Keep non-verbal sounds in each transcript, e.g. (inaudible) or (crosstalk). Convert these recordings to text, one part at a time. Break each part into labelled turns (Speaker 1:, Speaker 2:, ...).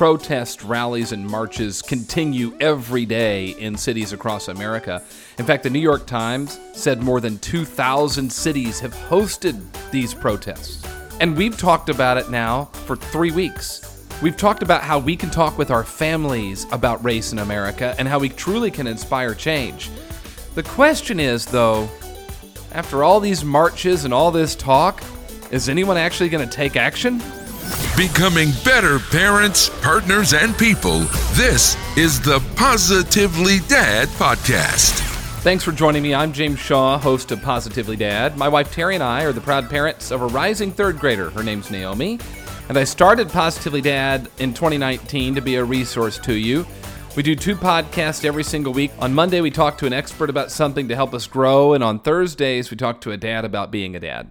Speaker 1: protests, rallies, and marches continue every day in cities across America. In fact, the New York Times said more than 2,000 cities have hosted these protests. And we've talked about it now for three weeks. We've talked about how we can talk with our families about race in America and how we truly can inspire change. The question is, though, after all these marches and all this talk, is anyone actually going to take action?
Speaker 2: Becoming better parents, partners, and people. This is the Positively Dad Podcast.
Speaker 1: Thanks for joining me. I'm James Shaw, host of Positively Dad. My wife Terry and I are the proud parents of a rising third grader. Her name's Naomi. And I started Positively Dad in 2019 to be a resource to you. We do two podcasts every single week. On Monday, we talk to an expert about something to help us grow, and on Thursdays, we talk to a dad about being a dad.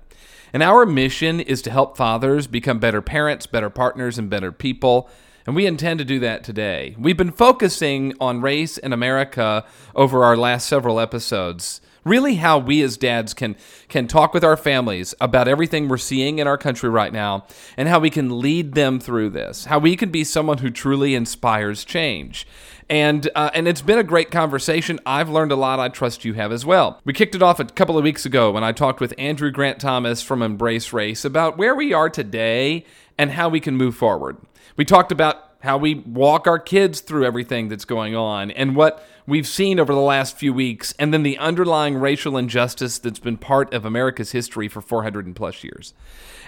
Speaker 1: And our mission is to help fathers become better parents, better partners, and better people. And we intend to do that today. We've been focusing on race in America over our last several episodes really how we as dads can can talk with our families about everything we're seeing in our country right now and how we can lead them through this how we can be someone who truly inspires change and uh, and it's been a great conversation. I've learned a lot. I trust you have as well. We kicked it off a couple of weeks ago when I talked with Andrew Grant Thomas from Embrace Race about where we are today and how we can move forward. We talked about how we walk our kids through everything that's going on and what we've seen over the last few weeks, and then the underlying racial injustice that's been part of America's history for 400 and plus years.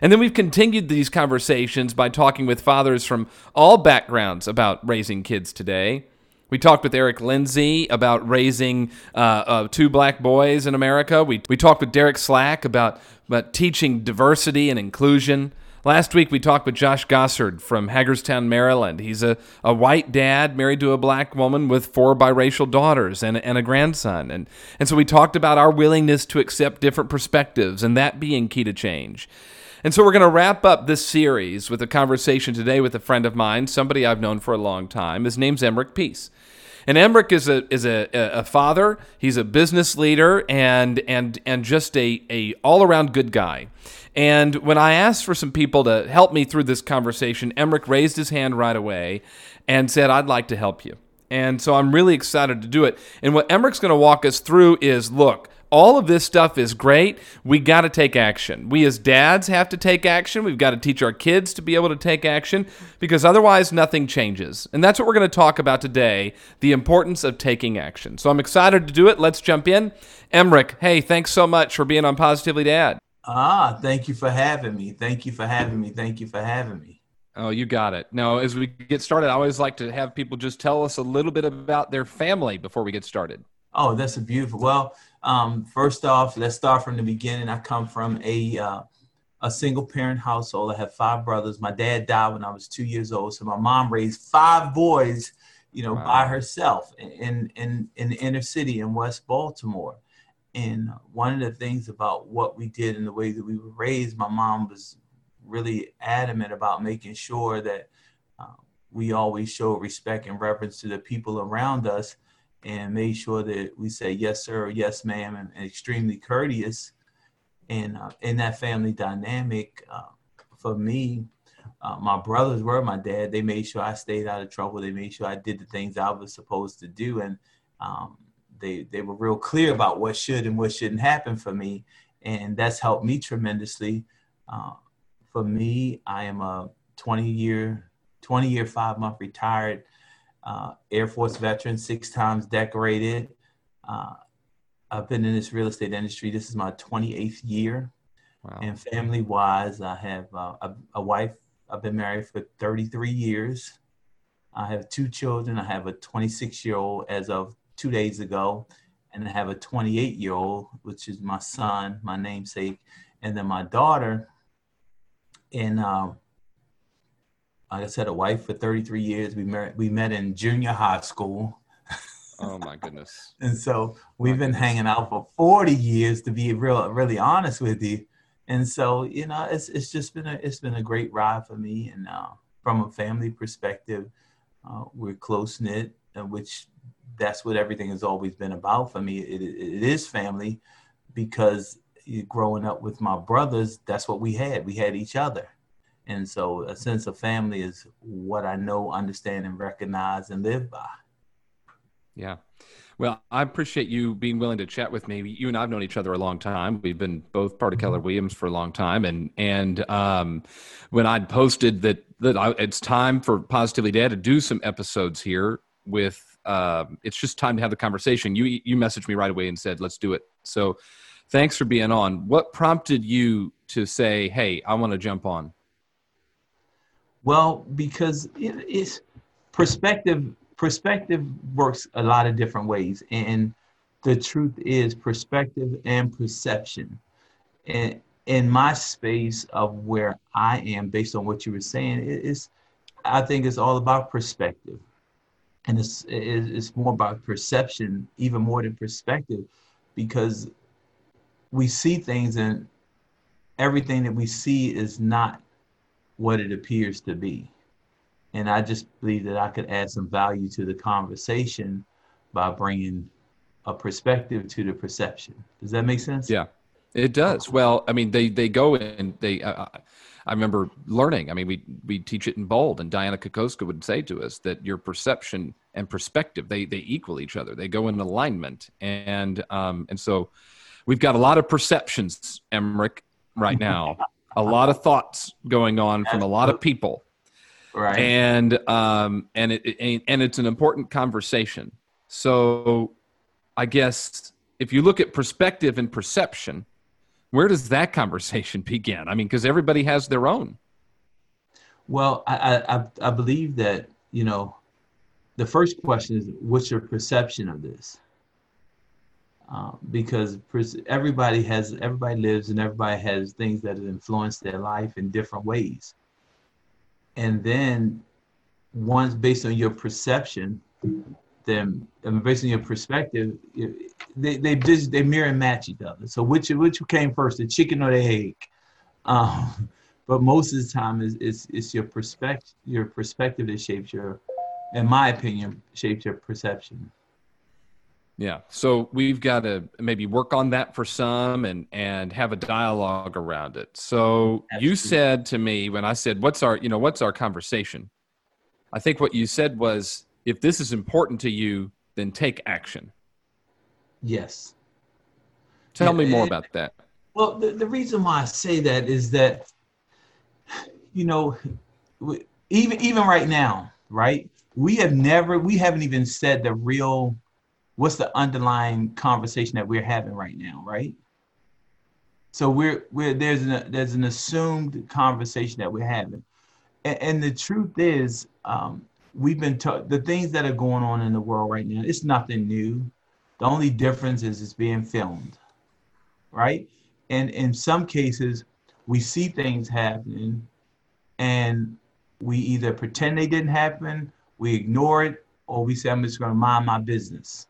Speaker 1: And then we've continued these conversations by talking with fathers from all backgrounds about raising kids today. We talked with Eric Lindsay about raising uh, uh, two black boys in America. We, we talked with Derek Slack about, about teaching diversity and inclusion. Last week, we talked with Josh Gossard from Hagerstown, Maryland. He's a, a white dad married to a black woman with four biracial daughters and, and a grandson. And, and so we talked about our willingness to accept different perspectives and that being key to change. And so we're going to wrap up this series with a conversation today with a friend of mine, somebody I've known for a long time. His name's Emmerich Peace. And Emmerich is a is a, a father. He's a business leader and and and just a, a all around good guy. And when I asked for some people to help me through this conversation, Emmerich raised his hand right away and said, I'd like to help you. And so I'm really excited to do it. And what Emmerich's going to walk us through is look, all of this stuff is great. We got to take action. We as dads have to take action. We've got to teach our kids to be able to take action because otherwise nothing changes. And that's what we're going to talk about today the importance of taking action. So I'm excited to do it. Let's jump in. Emmerich, hey, thanks so much for being on Positively Dad.
Speaker 3: Ah, thank you for having me. Thank you for having me. Thank you for having me.
Speaker 1: Oh, you got it. Now, as we get started, I always like to have people just tell us a little bit about their family before we get started.
Speaker 3: Oh, that's a beautiful. Well, um, first off, let's start from the beginning. I come from a uh, a single parent household. I have five brothers. My dad died when I was two years old, so my mom raised five boys, you know, wow. by herself in in in the inner city in West Baltimore. And one of the things about what we did and the way that we were raised, my mom was really adamant about making sure that uh, we always show respect and reverence to the people around us and made sure that we say yes sir or yes ma'am and, and extremely courteous. And uh, in that family dynamic uh, for me uh, my brothers were my dad. They made sure i stayed out of trouble. They made sure i did the things i was supposed to do. And um, they they were real clear about what should and what shouldn't happen for me. And that's helped me tremendously. Uh, for me i am a 20 year 20 year five month retired uh, Air Force veteran, six times decorated. Uh, I've been in this real estate industry. This is my 28th year. Wow. And family wise, I have uh, a, a, wife. I've been married for 33 years. I have two children. I have a 26 year old as of two days ago, and I have a 28 year old, which is my son, my namesake, and then my daughter. And um, like I said, a wife for 33 years. We met we met in junior high school.
Speaker 1: Oh my goodness. (laughs)
Speaker 3: and so we've my been goodness. hanging out for 40 years to be real really honest with you. And so, you know, it's it's just been a it's been a great ride for me. And uh, from a family perspective, uh, we're close knit, which that's what everything has always been about for me. It, it is family because growing up with my brothers, that's what we had. We had each other And so a sense of family is what I know, understand, and recognize and live by.
Speaker 1: Yeah. Well, I appreciate you being willing to chat with me. You and I've known each other a long time. We've been both part of Keller mm-hmm. Williams for a long time, and and um, when I'd posted that that I, it's time for Positively Dad to do some episodes here with, uh, it's just time to have the conversation. You you messaged me right away and said let's do it. So, thanks for being on. What prompted you to say, "Hey, I want to jump on"?
Speaker 3: Well, because it is perspective. Perspective works a lot of different ways, and the truth is perspective and perception. And in my space of where I am, based on what you were saying, it's I think it's all about perspective, and it's it's more about perception, even more than perspective, because we see things and everything that we see is not what it appears to be. And I just believe that I could add some value to the conversation by bringing a perspective to the perception. Does that make sense?
Speaker 1: Yeah, it does. Well, I mean, they they go and they. Uh, I remember learning. I mean, we we teach it in bold, and Dianna Kokoszka would say to us that your perception and perspective they they equal each other. They go in alignment, and um and so we've got a lot of perceptions, Emmerich, right now. (laughs) a lot of thoughts going on from a lot of people.
Speaker 3: Right.
Speaker 1: And um and it, and it's an important conversation. So i guess if you look at perspective and perception where does that (laughs) conversation begin? I mean because everybody has their own.
Speaker 3: Well I, I i believe that you know the first question is what's your perception of this um, because everybody has everybody lives and everybody has things that have influenced their life in different ways. And then once based on your perception then based on your perspective they, they just they mirror and match each other. So which which came first the chicken or the egg? Um, (laughs) but most of the time is it's, it's your perspective your perspective that shapes your in my opinion shapes your perception
Speaker 1: yeah. So we've got to maybe work on that for some and and have a dialogue around it. So Absolutely. you said to me when I said what's our, you know, what's our conversation? I think what you said was if this is important to you, then take action.
Speaker 3: Yes.
Speaker 1: Tell yeah, me more about that.
Speaker 3: Well, the, the reason why I say that is that you know, even even right now, right? We have never we haven't even said the real what's the underlying conversation that we're having right now, right? So we're we're there's an there's an assumed conversation that we're having, and, and the truth is, um, we've been taught the things that are going on in the world right now. It's nothing new. The only difference is it's being filmed, right? And in some cases, we see things happening, and we either pretend they didn't happen, we ignore it, or we say I'm just going to mind my business.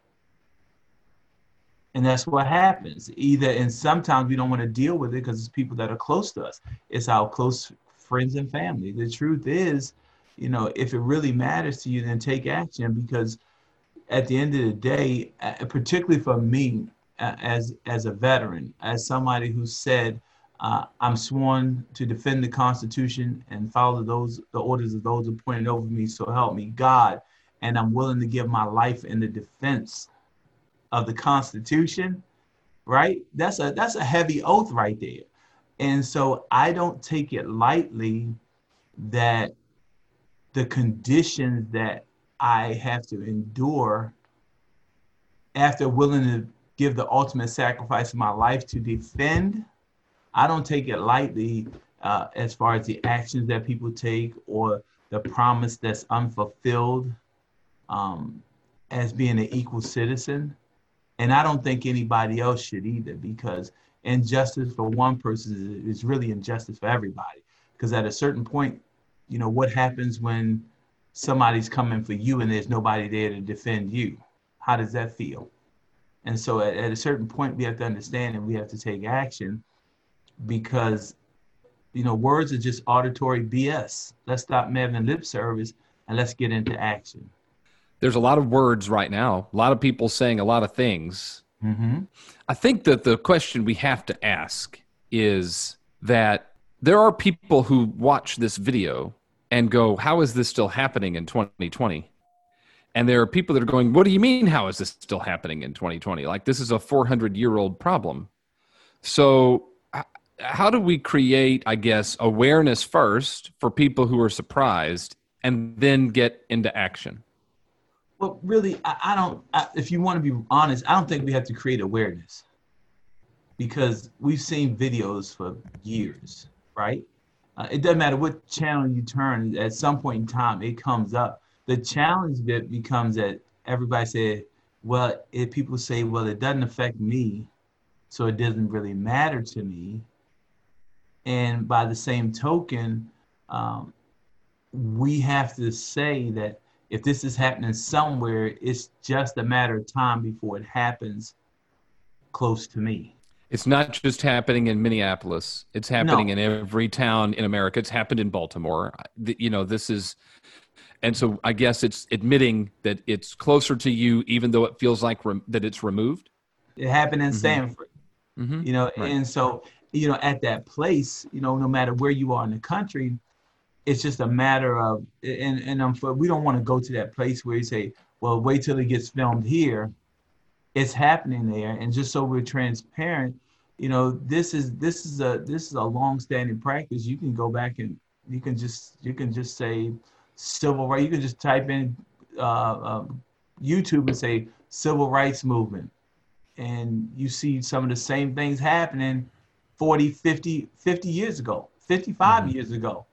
Speaker 3: And that's what happens. Either, and sometimes we don't want to deal with it because it's people that are close to us. It's our close friends and family. The truth is, you know, if it really matters to you, then take action because at the end of the day, particularly for me as as a veteran, as somebody who said, uh, I'm sworn to defend the Constitution and follow those the orders of those appointed over me. So help me God, and I'm willing to give my life in the defense of the Constitution, right? That's a that's a heavy oath right there. And so I don't take it lightly that the conditions that I have to endure after willing to give the ultimate sacrifice of my life to defend, I don't take it lightly uh, as far as the actions that people take or the promise that's unfulfilled um, as being an equal citizen. And I don't think anybody else should either because injustice for one person is, really injustice for everybody. Because at a certain point, you know, what happens when somebody's coming for you and there's nobody there to defend you? How does that feel? And so at, at a certain point, we have to understand and we have to take action because, you know, words are just auditory BS. Let's stop having lip service and let's get into action
Speaker 1: there's a lot of words right now, a lot of people saying a lot of things. Mm-hmm. I think that the question we have to ask is that there are people who watch this video and go, How is this still happening in 2020? And there are people that are going, What do you mean, how is this still happening in 2020? Like, this is a 400 year old problem. So, how do we create, I guess, awareness first for people who are surprised and then get into action?
Speaker 3: Well, really, I, I don't, I, if you want to be honest, I don't think we have to create awareness because we've seen videos for years, right? Uh, it doesn't matter what channel you turn, at some point in time, it comes up. The challenge that becomes that everybody said, well, if people say, well, it doesn't affect me, so it doesn't really matter to me. And by the same token, um, we have to say that if this is happening somewhere, it's just a matter of time before it happens close to me.
Speaker 1: It's not just happening in Minneapolis. It's happening no. in every town in America. It's happened in Baltimore. You know, this is, and so I guess it's admitting that it's closer to you, even though it feels like rem- that it's removed.
Speaker 3: It happened in mm-hmm. Sanford. Mm-hmm. You know, right. and so you know, at that place, you know, no matter where you are in the country, it's just a matter of, and and um, we don't want to go to that place where you say, well, wait till it gets filmed here. It's happening there and just so we're transparent you know this is this is a this is a long-standing practice. You can go back and you can just you can just say civil right you can just type in uh, uh, youtube and say civil rights movement. And you see some of the same things happening 40 50 50 years ago 55 mm-hmm. years ago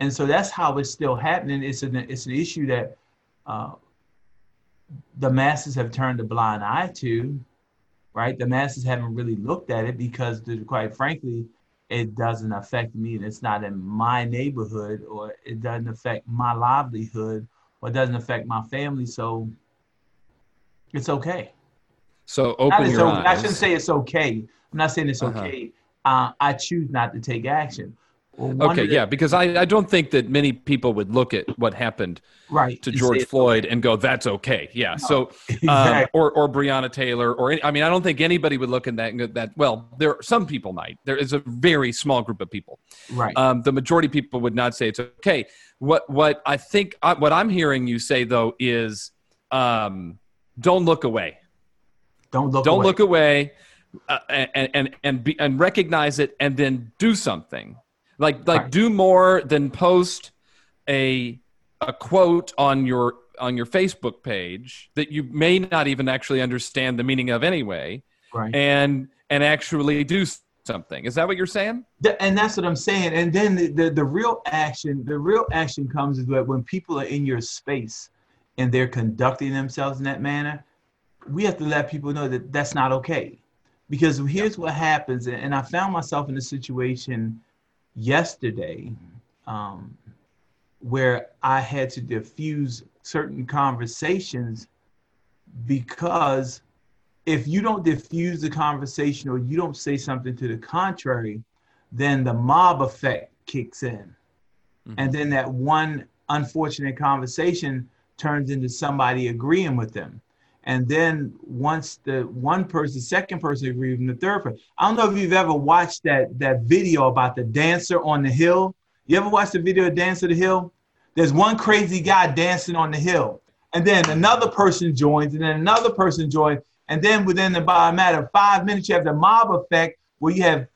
Speaker 3: and so that's how it's still happening it's an it's an issue that uh, the masses have turned a blind eye to, right? The masses haven't really looked at it because, quite frankly, it doesn't affect me and it's not in my neighborhood or it doesn't affect my livelihood or it doesn't affect my family. So it's okay.
Speaker 1: So open your
Speaker 3: eyes. I shouldn't say it's okay. I'm not saying it's uh-huh. okay. Uh, I choose not to take action.
Speaker 1: Well, okay, yeah, because I, I don't think that many people would look at what happened
Speaker 3: right
Speaker 1: to George Floyd okay. and go, "That's okay." Yeah, no, so (laughs) um, exactly. um, or or Breonna Taylor or any, I mean, I don't think anybody would look at that and go, "That." Well, there some people might. There is a very small group of people.
Speaker 3: Right.
Speaker 1: Um, the majority of people would not say it's okay. What what I think uh, what I'm hearing you say though is, um, don't look away.
Speaker 3: Don't look.
Speaker 1: Don't
Speaker 3: away.
Speaker 1: look away. Uh, and and and, be, and recognize it and then do something like like right. do more than post a a quote on your on your Facebook page that you may not even actually understand the meaning of anyway.
Speaker 3: Right.
Speaker 1: And and actually do something. Is that what you're saying?
Speaker 3: And that's what I'm saying. And then the, the, the real action, the real action comes is that when people are in your space and they're conducting themselves in that manner, we have to let people know that that's not okay. Because here's what happens, and I found myself in a situation yesterday um, where I had to diffuse certain conversations because if you don't diffuse the conversation or you don't say something to the contrary, then the mob effect kicks in. Mm-hmm. And then that one unfortunate conversation turns into somebody agreeing with them. And then once the one person, second person agrees, and the third person. I don't know if you've ever watched that that video about the dancer on the hill. You ever watched the video of Dance on the Hill? There's one crazy guy dancing on the hill. And then another person joins, and then another person joins. And then within about a matter of five minutes, you have the mob effect where you have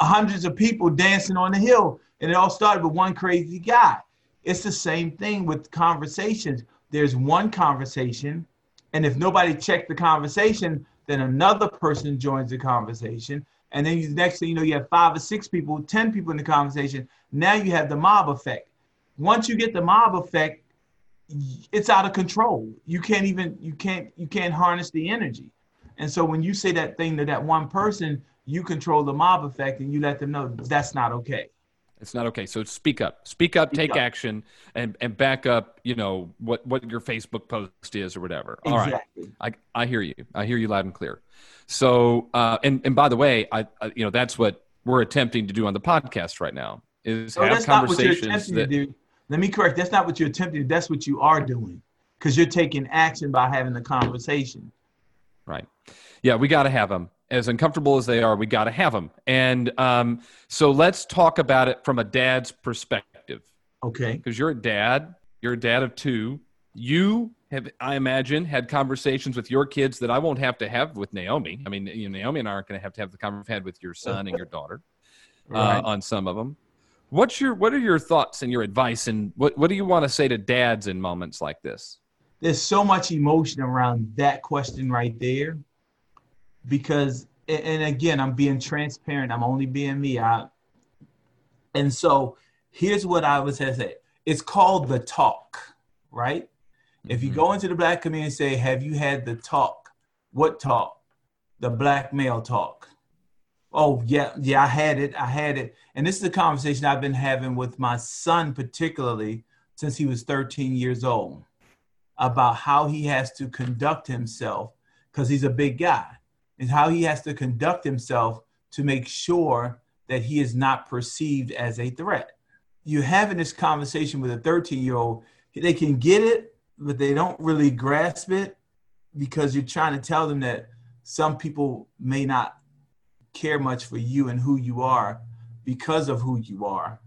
Speaker 3: hundreds of people dancing on the hill. And it all started with one crazy guy. It's the same thing with conversations. There's one conversation and if nobody checked the conversation, then another person joins the conversation. And then you, the next thing you know, you have five or six people, 10 people in the conversation. Now you have the mob effect. Once you get the mob effect, it's out of control. You can't even, you can't, you can't harness the energy. And so when you say that thing to that one person, you control the mob effect and you let them know that's not okay.
Speaker 1: It's not okay. So speak up. Speak up, speak take up. action and and back up, you know, what what your Facebook post is or whatever.
Speaker 3: Exactly.
Speaker 1: All right. I I hear you. I hear you loud and clear. So uh and and by the way, I, I you know, that's what we're attempting to do on the podcast right now is
Speaker 3: no,
Speaker 1: have conversations that,
Speaker 3: Let me correct. That's not what you're attempting. That's what you are doing because you're taking action by having the conversation.
Speaker 1: Right. Yeah, we got to have them as uncomfortable as they are, we got to have them. And um, so let's talk about it from a dad's perspective.
Speaker 3: Okay.
Speaker 1: Because you're a dad, you're a dad of two. You have, I imagine, had conversations with your kids that I won't have to have with Naomi. I mean, you know, Naomi and I aren't going to have to have the conversation had with your son and your daughter (laughs) right. uh, on some of them. What's your what are your thoughts and your advice and what what do you want to say to dads in moments like this?
Speaker 3: There's so much emotion around that question right there because and again i'm being transparent. I'm only being me I, and so here's what i was gonna say it's called the talk right? Mm-hmm. if you mm-hmm. go into the black community and say have you had the talk? What talk? The black male talk. Oh yeah yeah i had it i had it. And this is a conversation i've been having with my son particularly since he was 13 years old about how he has to conduct himself because he's a big guy is how he has to conduct himself to make sure that he is not perceived as a threat. You're having this conversation with a 13 year old, they can get it, but they don't really grasp it because you're trying to tell them that some people may not care much for you and who you are because of who you are.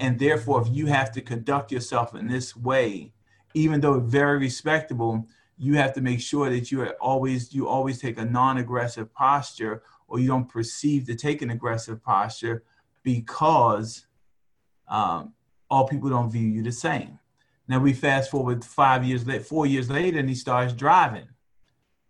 Speaker 3: And therefore, if you have to conduct yourself in this way, even though very respectable, you have to make sure that you are always you always take a non-aggressive posture or you don't perceive to take an aggressive posture because um, all people don't view you the same. Now we fast forward five years later, four years later, and he starts driving.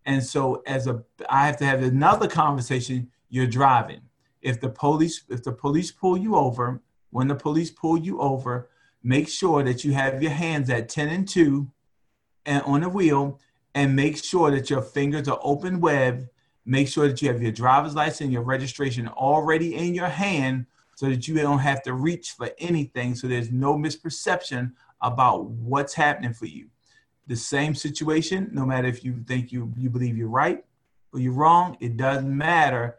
Speaker 3: And so as a I have to have another conversation, you're driving. If the police, if the police pull you over, when the police pull you over, make sure that you have your hands at 10 and 2 and on the wheel and make sure that your fingers are open web. Make sure that you have your driver's license, your registration already in your hand so that you don't have to reach for anything. So there's no misperception about what's happening for you. The same situation, no matter if you think you, you believe you're right or you're wrong, it doesn't matter.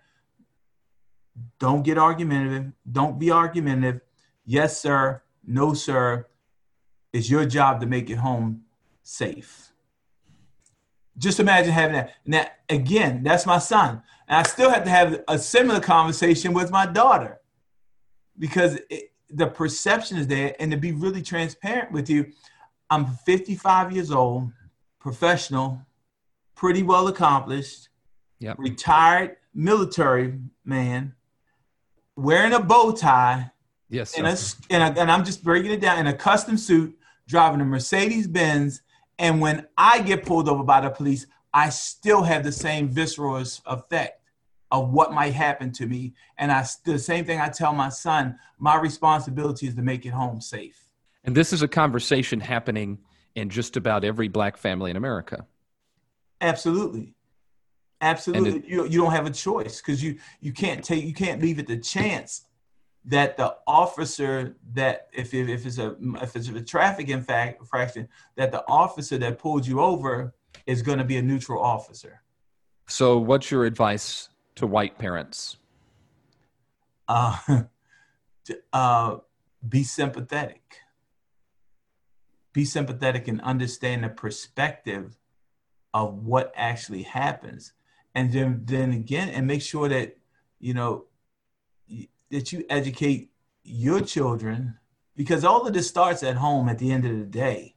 Speaker 3: Don't get argumentative. Don't be argumentative. Yes, sir. No, sir. It's your job to make it home safe. Just imagine having that. Now, again, that's my son. And I still have to have a similar conversation with my daughter because it, the perception is there. And to be really transparent with you, I'm 55 years old, professional, pretty well accomplished, yep. retired military man, wearing a bow tie.
Speaker 1: Yes.
Speaker 3: And, a, and, a, and I'm just breaking it down in a custom suit, driving a Mercedes Benz and when I get pulled over by the police, I still have the same visceral effect of what might happen to me. And I the same thing I tell my son, my responsibility is to make it home safe.
Speaker 1: And this is a conversation happening in just about every black family in America.
Speaker 3: Absolutely. Absolutely. It, you, you don't have a choice because you, you can't take you can't leave it to chance that the officer that if, if, if it's a if it's a traffic infraction that the officer that pulled you over is going to be a neutral officer.
Speaker 1: So what's your advice to white parents?
Speaker 3: Uh, (laughs) to, uh, be sympathetic. Be sympathetic and understand the perspective of what actually happens. And then then again and make sure that you know that you educate your children because all of this starts at home at the end of the day.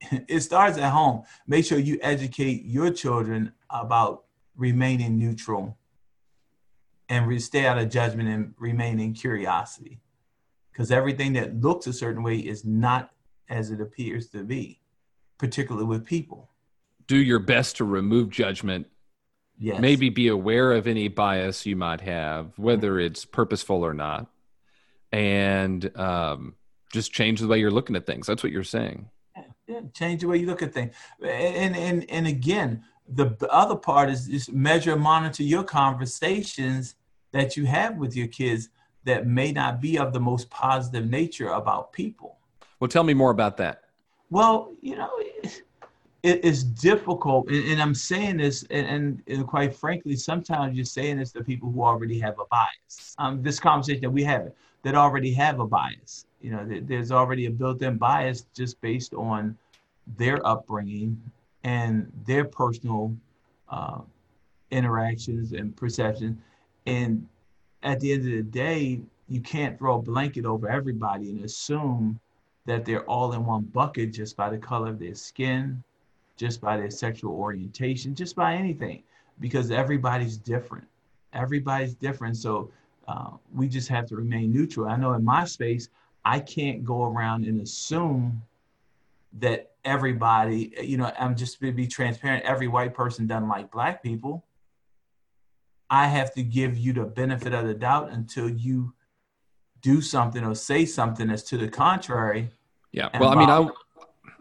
Speaker 3: (laughs) it starts at home. Make sure you educate your children about remaining neutral and re- stay out of judgment and remain in curiosity. Because everything that looks a certain way is not as it appears to be, particularly with people.
Speaker 1: Do your best to remove judgment Yes. Maybe be aware of any bias you might have, whether it's purposeful or not, and um, just change the way you're looking at things. That's what you're saying.
Speaker 3: Yeah, yeah. change the way you look at things. And and and again, the other part is just measure, and monitor your conversations that you have with your kids that may not be of the most positive nature about people.
Speaker 1: Well, tell me more about that.
Speaker 3: Well, you know, it is difficult, and, and, I'm saying this, and, and, quite frankly, sometimes you're saying this to people who already have a bias. Um, this conversation that we have that already have a bias. You know, there's already a built-in bias just based on their upbringing and their personal uh, interactions and perception. And at the end of the day, you can't throw a blanket over everybody and assume that they're all in one bucket just by the color of their skin, just by their sexual orientation, just by anything, because everybody's different. Everybody's different. So uh, we just have to remain neutral. I know in my space, I can't go around and assume that everybody, you know, I'm just to be transparent, every white person doesn't like black people. I have to give you the benefit of the doubt until you do something or say something as to the contrary.
Speaker 1: Yeah. Well, I mean, I,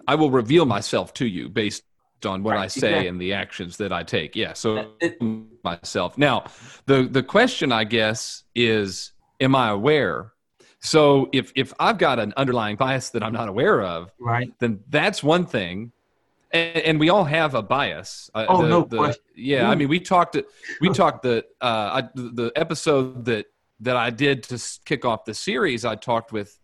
Speaker 1: I will reveal myself to you based on what right, I say exactly. and the actions that I take. Yeah. So it, myself. Now, the the question I guess is, am I aware? So if if I've got an underlying bias that I'm not aware of,
Speaker 3: right,
Speaker 1: then that's one thing. And, and we all have a bias.
Speaker 3: Uh, oh
Speaker 1: the,
Speaker 3: no
Speaker 1: the,
Speaker 3: question.
Speaker 1: Yeah, I mean, we talked. We talked the uh, I, the episode that that I did to kick off the series. I talked with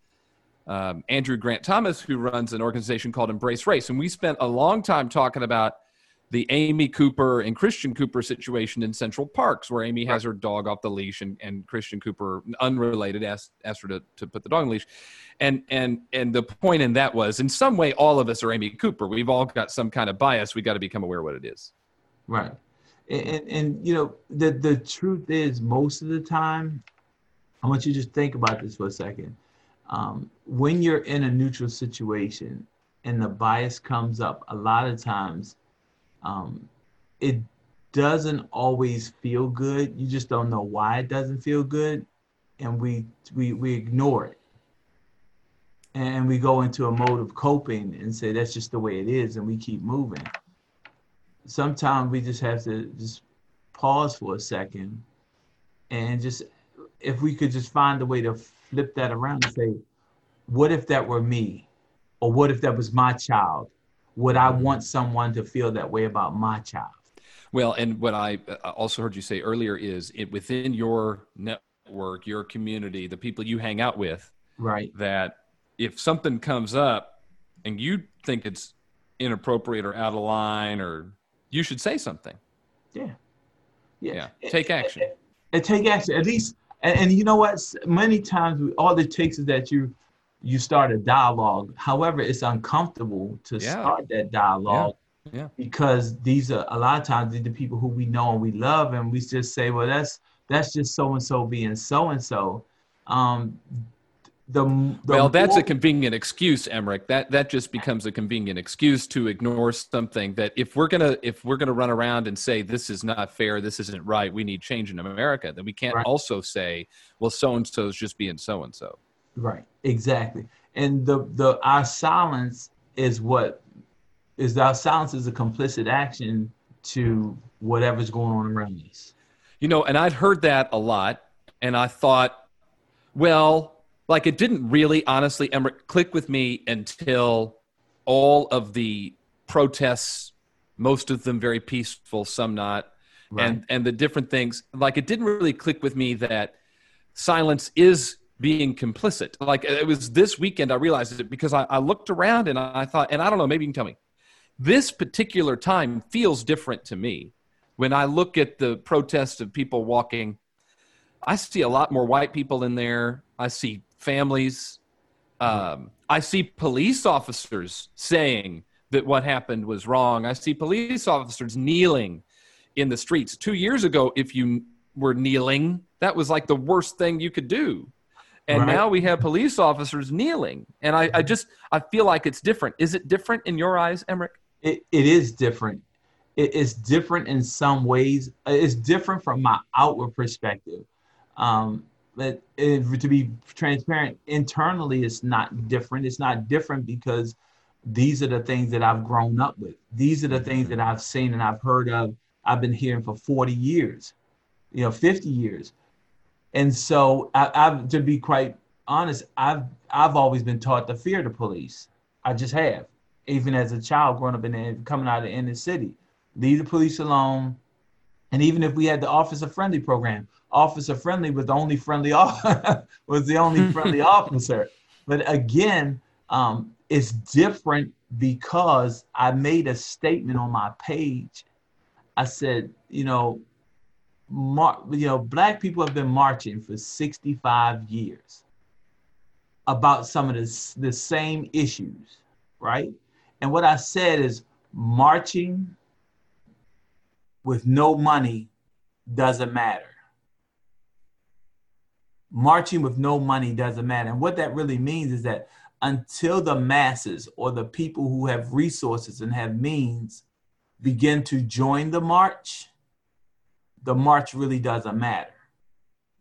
Speaker 1: um, Andrew Grant Thomas, who runs an organization called Embrace Race. And we spent a long time talking about the Amy Cooper and Christian Cooper situation in Central Parks, where Amy has her dog off the leash and, and Christian Cooper, unrelated, asked, asked her to, to put the dog on the leash. And, and, and the point in that was, in some way, all of us are Amy Cooper. We've all got some kind of bias. We got to become aware of what it is.
Speaker 3: Right. And, and, and, you know, the, the truth is, most of the time, I want you to just think about this for a second um, when you're in a neutral situation and the bias comes up, a lot of times um, it doesn't always feel good. You just don't know why it doesn't feel good, and we we we ignore it, and we go into a mode of coping and say that's just the way it is, and we keep moving. Sometimes we just have to just pause for a second, and just if we could just find a way to flip that around and say, what if that were me? Or what if that was my child? Would I mm-hmm. want someone to feel that way about my child?
Speaker 1: Well, and what I uh, also heard you say earlier is it within your network, your community, the people you hang out with,
Speaker 3: right?
Speaker 1: That if something comes up and you think it's inappropriate or out of line, or you should say something.
Speaker 3: Yeah,
Speaker 1: yeah. yeah. Take action. And,
Speaker 3: and take action. At least and, and you know what? Many times, all it takes is that you you start a dialogue. However, it's uncomfortable to yeah. start that dialogue.
Speaker 1: Yeah. yeah.
Speaker 3: Because these are a lot of times the people who we know and we love, and we just say, "Well, that's that's just so and so being so and so." Um, The, the
Speaker 1: well, that's a convenient excuse, Emerick. That that just becomes a convenient excuse to ignore something that if we're gonna if we're gonna run around and say this is not fair, this isn't right, we need change in America, then we can't right. also say, well, so and so is just being so and so.
Speaker 3: Right. Exactly. And the the our silence is what is our silence is a complicit action to whatever's going on around us.
Speaker 1: You know, and I'd heard that a lot, and I thought, well like it didn't really honestly click with me until all of the protests most of them very peaceful some not right. and and the different things. Like it didn't really click with me that silence is being complicit. Like it was this weekend i realized it because i, I looked around and i thought and i don't know maybe you can tell me. This particular time feels different to me. When i look at the protests of people walking i see a lot more white people in there. I see families. Um, I see police officers saying that what happened was wrong. I see police officers kneeling in the streets. Two years ago, if you were kneeling, that was like the worst thing you could do. And right. now we have police officers kneeling. And I, I, just I feel like it's different. Is it different in your eyes, Emerick?
Speaker 3: It, it is different. It is different in some ways. It's different from my outward perspective. Um, but if, to be transparent, internally, it's not different. It's not different because these are the things that I've grown up with. These are the mm-hmm. things that I've seen and I've heard of. I've been hearing for 40 years, you know, 50 years. And so I, I've, to be quite honest, I've, I've always been taught to fear the police. I just have, even as a child growing up in the, coming out of the inner city. Leave the police alone. And even if we had the officer friendly program, officer friendly was the only friendly (laughs) was the only friendly (laughs) officer. But again, um, it's different because I made a statement on my page. I said, you know, mar- you know, black people have been marching for 65 years about some of the, the same issues, right? And what I said is marching with no money doesn't matter. Marching with no money doesn't matter. And what that really means is that until the masses or the people who have resources and have means begin to join the march, the march really doesn't matter.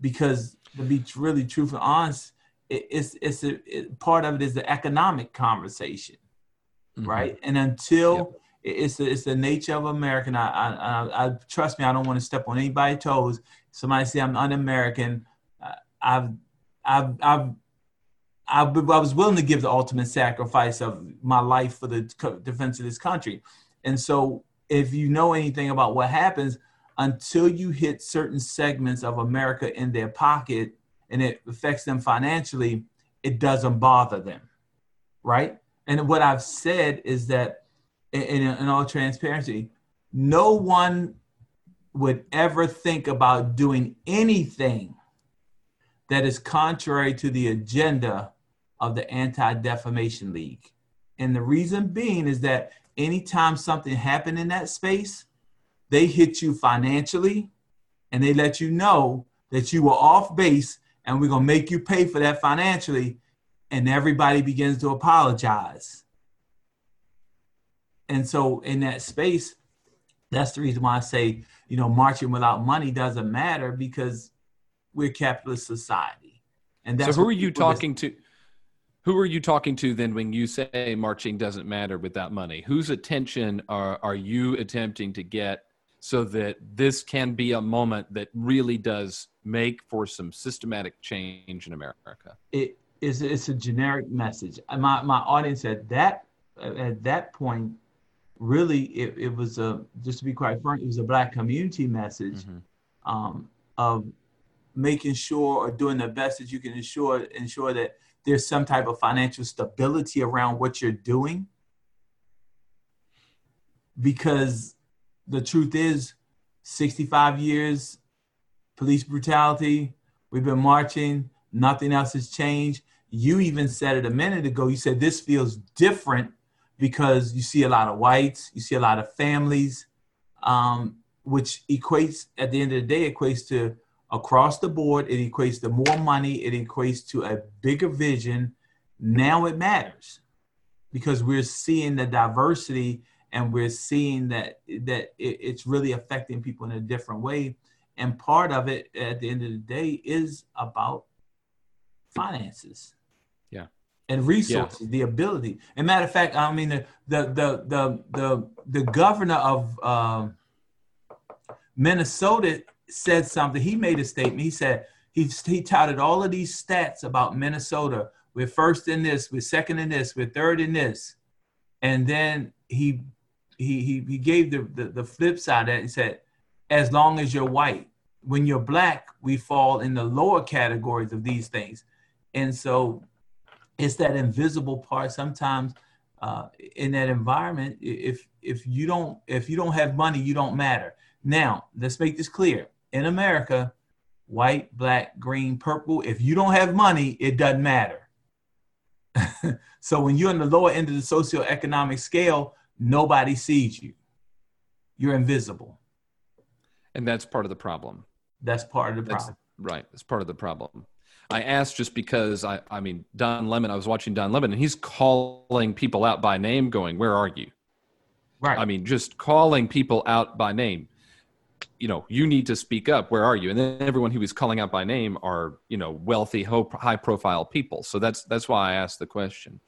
Speaker 3: Because to be really truthful and honest, it, it's it's a, it, part of it is the economic conversation, mm-hmm. right? And until yep. It's the, it's the nature of American, I, I, I, trust me, I don't want to step on anybody's toes. Somebody say I'm un-American. Uh, I've I've I've I've, I was willing to give the ultimate sacrifice of my life for the defense of this country. And so, if you know anything about what happens, until you hit certain segments of America in their pocket and it affects them financially, it doesn't bother them. Right. And what I've said is that, in, in all transparency, no one would ever think about doing anything that is contrary to the agenda of the Anti Defamation League. And the reason being is that anytime something happened in that space, they hit you financially and they let you know that you were off base and we're going to make you pay for that financially. And everybody begins to apologize. And so, in that space, that's the reason why I say, you know, marching without money doesn't matter because we're capitalist society.
Speaker 1: And that's so, who are you talking to? Who are you talking to then when you say marching doesn't matter without money? Whose attention are, are you attempting to get so that this can be a moment that really does make for some systematic change in America?
Speaker 3: It is it's a generic message. My my audience at that at that point really it, it was a just to be quite frank, it was a black community message mm-hmm. um, of making sure or doing the best that you can ensure ensure that there's some type of financial stability around what you're doing. Because the truth is, 65 years, police brutality, we've been marching, nothing else has changed. You even said it a minute ago, you said this feels different because you see a lot of whites, you see a lot of families, um, which equates, at the end of the day, equates to across the board. It equates to more money. It equates to a bigger vision. Now it matters because we're seeing the diversity and we're seeing that that it, it's really affecting people in a different way. And part of it, at the end of the day, is about finances. And resources, yeah. the ability. And matter of fact, I mean the the the the the, the governor of um, Minnesota said something. He made a statement. He said he he touted all of these stats about Minnesota. We're first in this. We're second in this. We're third in this. And then he he he, he gave the, the the flip side of that. He said, as long as you're white. When you're black, we fall in the lower categories of these things. And so it's that invisible part sometimes uh, in that environment if if you don't if you don't have money you don't matter now let's make this clear in America, white, black, green, purple, if you don't have money, it doesn't matter. (laughs) so when you're in the lower end of the socioeconomic scale, nobody sees you. You're invisible.
Speaker 1: And that's part of the problem.
Speaker 3: That's part of the problem.
Speaker 1: That's, right. That's part of the problem. I asked just because I, I mean, Don Lemon, I was watching Don Lemon and he's calling people out by name, going, Where are you? Right. I mean, just calling people out by name you know, you need to speak up. Where are you? And then everyone he was calling out by name are, you know, wealthy, high profile people. So that's that's why I asked the question.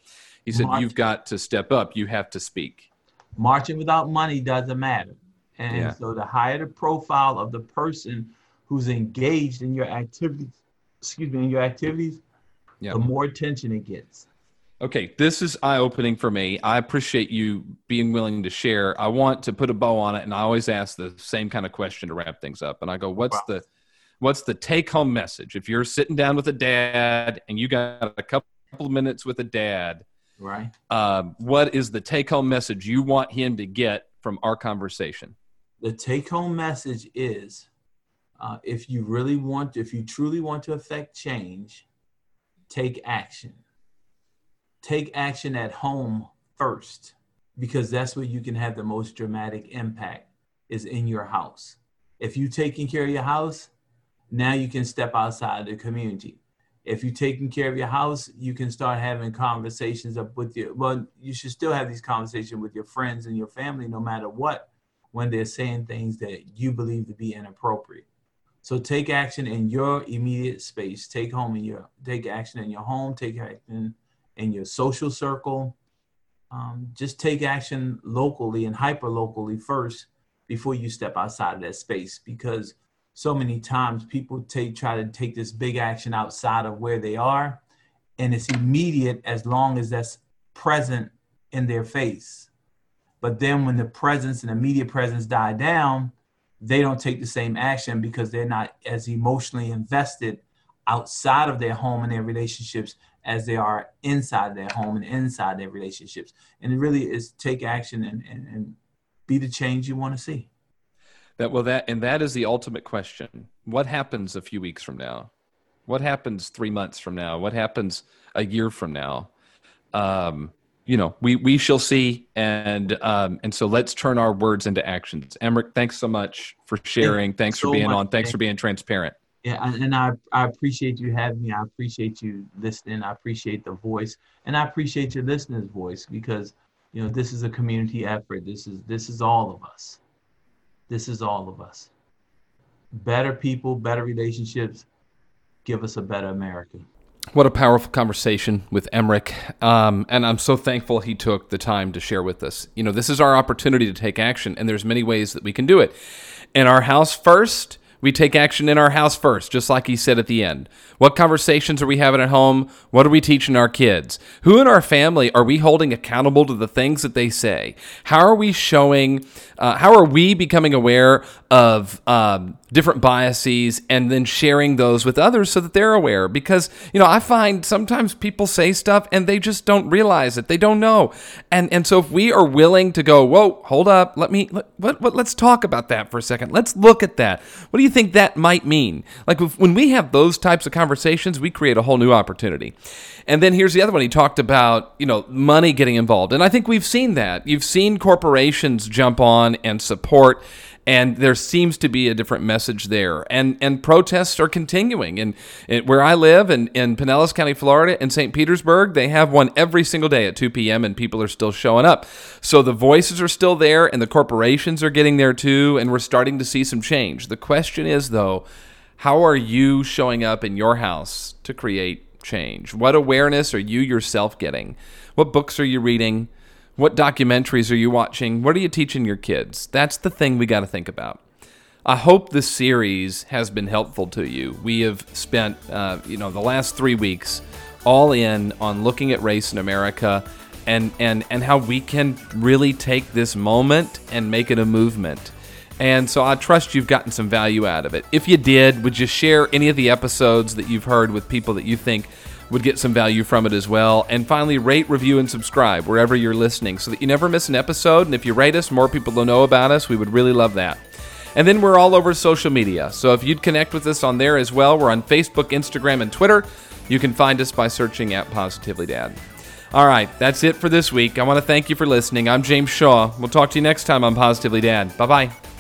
Speaker 1: He said, Marching. "You've got to step up. You have to speak."
Speaker 3: Marching without money doesn't matter. And yeah. so the higher the profile of the person who's engaged in your activities, excuse me, in your activities, the more attention it gets.
Speaker 1: Okay, this is eye opening for me. I appreciate you being willing to share. I want to put a bow on it, and I always ask the same kind of question to wrap things up. And I go, "What's wow. the what's the take home message? If you're sitting down with a dad and you got a couple of minutes with a dad,
Speaker 3: right?
Speaker 1: Um, what is the take home message you want him to get from our conversation?
Speaker 3: The take home message is uh, if you really want, if you truly want to affect change, take action. Take action at home first, because that's where you can have the most dramatic impact is in your house. If you're taking care of your house, now you can step outside the community. If you're taking care of your house, you can start having conversations up with your well, you should still have these conversations with your friends and your family no matter what when they're saying things that you believe to be inappropriate. So take action in your immediate space. Take home in your take action in your home. Take action in your social circle. Um, just take action locally and hyper locally first before you step outside of that space because so many times people take try to take this big action outside of where they are and it's immediate as long as that's present in their face but then when the presence and immediate presence die down they don't take the same action because they're not as emotionally invested outside of their home and their relationships as they are inside their home and inside their relationships and it really is take action and, and, and be the change you want to see
Speaker 1: that well that and that is the ultimate question. What happens a few weeks from now? What happens three months from now? What happens a year from now? Um, you know, we we shall see, and um, and so let's turn our words into actions. Emerick, thanks so much for sharing. Thanks so for being much, on. Thanks for being transparent.
Speaker 3: Yeah, and I I appreciate you having me. I appreciate you listening. I appreciate the voice, and I appreciate your listeners' voice because you know this is a community effort. This is this is all of us. This is all of us. Better people, better relationships give us a better America.
Speaker 1: What a powerful conversation with Emerick. Um, and I'm so thankful he took the time to share with us. You know, this is our opportunity to take action, and there's many ways that we can do it. In our house first, we take action in our house first, just like he said at the end. What conversations are we having at home? What are we teaching our kids? Who in our family are we holding accountable to the things that they say? How are we showing, uh, how are we becoming aware of um, different biases and then sharing those with others so that they're aware? Because, you know, I find sometimes people say stuff and they just don't realize it. They don't know. And, and so if we are willing to go, whoa, hold up, let me, let, what, what, let's talk about that for a second. Let's look at that. What do you think that might mean? Like if, when we have those types of conversations, we create a whole new opportunity. And then here's the other one. He talked about, you know, money getting involved. And I think we've seen that. You've seen corporations jump on and support and there seems to be a different message there. And and protests are continuing. And, and where I live in, in Pinellas County, Florida, in St. Petersburg, they have one every single day at 2 p.m. and people are still showing up. So the voices are still there and the corporations are getting there too, and we're starting to see some change. The question is though, how are you showing up in your house to create change? What awareness are you yourself getting? What books are you reading? What documentaries are you watching? What are you teaching your kids? That's the thing we got to think about. I hope this series has been helpful to you. We have spent, uh, you know, the last three weeks all in on looking at race in America and, and, and how we can really take this moment and make it a movement. And so I trust you've gotten some value out of it. If you did, would you share any of the episodes that you've heard with people that you think would get some value from it as well. And finally, rate, review, and subscribe wherever you're listening so that you never miss an episode. And if you rate us, more people will know about us. We would really love that. And then we're all over social media. So if you'd connect with us on there as well, we're on Facebook, Instagram, and Twitter. You can find us by searching at Positively Dad. All right, that's it for this week. I want to thank you for listening. I'm James Shaw. We'll talk to you next time on Positively Dad. Bye bye.